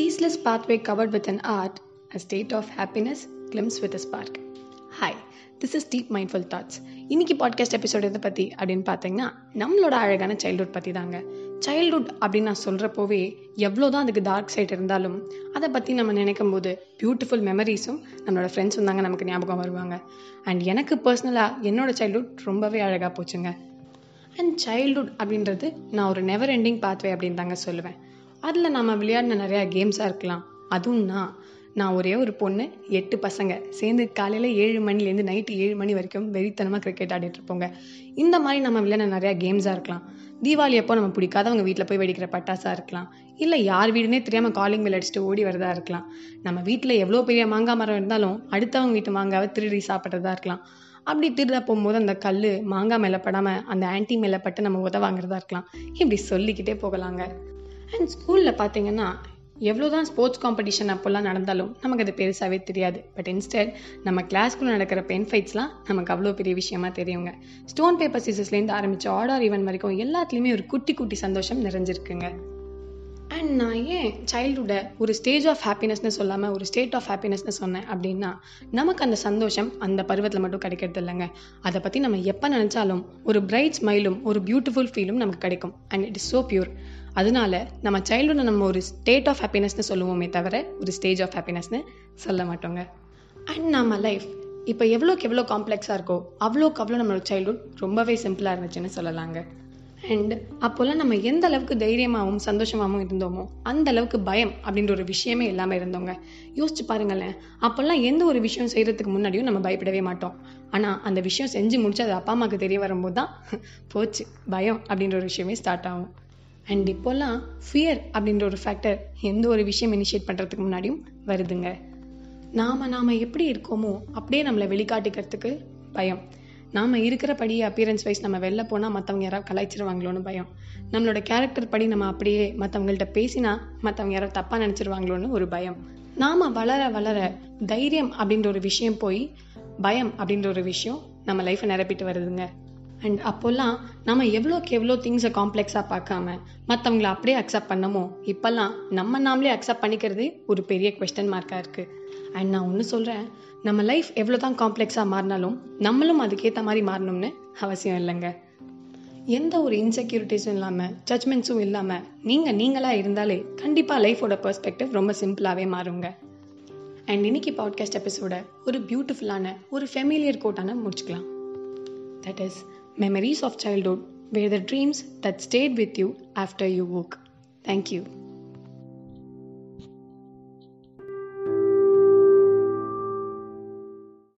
ceaseless pathway covered with an art, a state of happiness glimpsed with a spark. Hi this is deep mindful thoughts இன்னைக்கு podcast episode எதை பற்றி அப்படின்னு பார்த்தீங்கன்னா நம்மளோட அழகான childhood பற்றி தாங்க. சைல்ட்ஹுட் அப்படின்னு நான் சொல்கிறப்போவே எவ்வளோ தான் அதுக்கு டார்க் சைட் இருந்தாலும் அதை பற்றி நம்ம நினைக்கும் போது பியூட்டிஃபுல் மெமரிஸும் நம்மளோட ஃப்ரெண்ட்ஸும் தாங்க நமக்கு ஞாபகம் வருவாங்க. அண்ட் எனக்கு பர்சனலாக என்னோட சைல்ட்ஹுட் ரொம்பவே அழகாக போச்சுங்க. அண்ட் சைல்ட்ஹுட் அப்படின்றது நான் ஒரு நெவர் எண்டிங் பாத்வே அப்படின்னு தாங்க சொல்லுவேன். அதில் நம்ம விளையாடின நிறையா கேம்ஸாக இருக்கலாம். அதுவும் நான் நான் ஒரே ஒரு பொண்ணு எட்டு பசங்க. சேர்ந்து காலையில் ஏழு மணிலேருந்து நைட்டு ஏழு மணி வரைக்கும் வெறித்தனமாக கிரிக்கெட் ஆடிட்டுருப்போங்க இந்த மாதிரி நம்ம விளையாடின நிறையா கேம்ஸாக இருக்கலாம். தீபாவளி அப்போ நம்ம பிடிக்காதவங்க வீட்டில் போய் வெடிக்கிற பட்டாசாக இருக்கலாம். இல்லை யார் வீடுனே தெரியாமல் காலிங் பெல் அடிச்சுட்டு ஓடி வரதா இருக்கலாம். நம்ம வீட்டில் எவ்வளோ பெரிய மாங்காய் மரம் இருந்தாலும் அடுத்தவங்க வீட்டு மாங்காவை திருடி சாப்பிட்றதா இருக்கலாம். அப்படி திருட போகும்போது அந்த கல் மாங்காய் மேலே படாமல் அந்த ஆன்டி மேலே பட்டு நம்ம உதவாங்கிறதா இருக்கலாம். இப்படி சொல்லிக்கிட்டே போகலாங்க. அண்ட் ஸ்கூலில் பார்த்தீங்கன்னா எவ்வளோதான் ஸ்போர்ட்ஸ் காம்படிஷன் அப்போல்லாம் நடந்தாலும் நமக்கு அது பெருசாகவே தெரியாது. பட் இன்ஸ்டெட் நம்ம கிளாஸ்க்குள்ளே நடக்கிற பென் ஃபைட்ஸ்லாம் நமக்கு அவ்வளோ பெரிய விஷயமா தெரியுங்க. ஸ்டோன் பேப்பர் சீசஸ்லேருந்து ஆரம்பித்த ஆர்டர் ஈவன் வரைக்கும் எல்லாத்துலேயுமே ஒரு குட்டி குட்டி சந்தோஷம் நிறைஞ்சிருக்குங்க. அண்ட் நான் ஏன் சைல்டுஹுட்டை ஒரு ஸ்டேஜ் ஆஃப் ஹாப்பினஸ்னு சொல்லாமல் ஒரு ஸ்டேட் ஆஃப் ஹாப்பினஸ்னு சொன்னேன் அப்படின்னா நமக்கு அந்த சந்தோஷம் அந்த பருவத்தில் மட்டும் கிடைக்கிறது இல்லைங்க. அதை பற்றி நம்ம எப்போ நினச்சாலும் ஒரு பிரைட் ஸ்மைலும் ஒரு பியூட்டிஃபுல் ஃபீலும் நமக்கு கிடைக்கும். And it is so pure அதனால நம்ம சைல்டுஹுட்டை நம்ம ஒரு ஸ்டேட் ஆஃப் ஹாப்பினஸ்னு சொல்லுவோமே தவிர ஒரு ஸ்டேஜ் ஆஃப் ஹாப்பினஸ்னு சொல்ல மாட்டோங்க. அண்ட் நம்ம லைஃப் இப்போ எவ்வளோக்கு எவ்வளோ காம்ப்ளெக்ஸாக இருக்கோ அவ்வளோக்கு அவ்வளோ நம்மளோட சைல்டுஹுட் ரொம்பவே சிம்பிளாக இருந்துச்சுன்னு சொல்லலாங்க. அண்ட் அப்போல்லாம் நம்ம எந்த அளவுக்கு தைரியமாகவும் சந்தோஷமாகவும் இருந்தோமோ அந்த அளவுக்கு பயம் அப்படின்ற ஒரு விஷயமே இல்லாமல் இருந்தோங்க. யோசிச்சு பாருங்களேன். அப்போல்லாம் எந்த ஒரு விஷயம் செய்கிறதுக்கு முன்னாடியும் நம்ம பயப்படவே மாட்டோம். ஆனால் அந்த விஷயம் செஞ்சு முடிச்சு அது அப்பா அம்மாவுக்கு தெரிய வரும்போது தான் போச்சு பயம் அப்படின்ற ஒரு விஷயமே ஸ்டார்ட் ஆகும். அண்ட் இப்போல்லாம் ஃபியர் அப்படின்ற ஒரு ஃபேக்டர் எந்த ஒரு விஷயம் இனிஷியேட் பண்ணுறதுக்கு முன்னாடியும் வருதுங்க. நாம் நாம் எப்படி இருக்கோமோ அப்படியே நம்மளை வெளிக்காட்டிக்கிறதுக்கு பயம். நாம் இருக்கிறபடி அப்பியரன்ஸ் வைஸ் நம்ம வெளில போனால் மற்றவங்க யாராவது கலாய்ச்சிருவாங்களோன்னு பயம். நம்மளோட கேரக்டர் படி நம்ம அப்படியே மற்றவங்கள்ட்ட பேசினா மற்றவங்க யாராவது தப்பாக நினச்சிருவாங்களோன்னு ஒரு பயம். நாம் வளர வளர தைரியம் அப்படின்ற ஒரு விஷயம் போய் பயம் அப்படின்ற ஒரு விஷயம் நம்ம லைஃப்பை நிரப்பிட்டு வருதுங்க. அண்ட் அப்போல்லாம் நம்ம எவ்வளோக்கு எவ்வளோ திங்ஸை காம்ப்ளெக்ஸாக பார்க்காம மற்றவங்கள அப்படியே அக்செப்ட் பண்ணமோ? இப்போல்லாம் நம்ம நாமளே அக்செப்ட் பண்ணிக்கிறதே ஒரு பெரிய கொஸ்டின் மார்க்காக இருக்குது அண்ட் நான் ஒன்று சொல்கிறேன் நம்ம லைஃப் எவ்வளோ தான் காம்ப்ளெக்ஸாக மாறினாலும் நம்மளும் அதுக்கேற்ற மாதிரி மாறணும்னு அவசியம் இல்லைங்க. எந்த ஒரு இன்செக்யூரிட்டிஸும் இல்லாமல் ஜட்மெண்ட்ஸும் இல்லாமல் நீங்கள் நீங்களாக இருந்தாலே கண்டிப்பாக லைஃபோட பெர்ஸ்பெக்டிவ் ரொம்ப சிம்பிளாகவே மாறுங்க. அண்ட் இன்னைக்கு பாட்காஸ்ட் எபிசோட ஒரு பியூட்டிஃபுல்லான ஒரு ஃபெமிலியர் கோட்டான முடிச்சுக்கலாம். That is memories of childhood were the dreams that stayed with you after you woke. Thank you.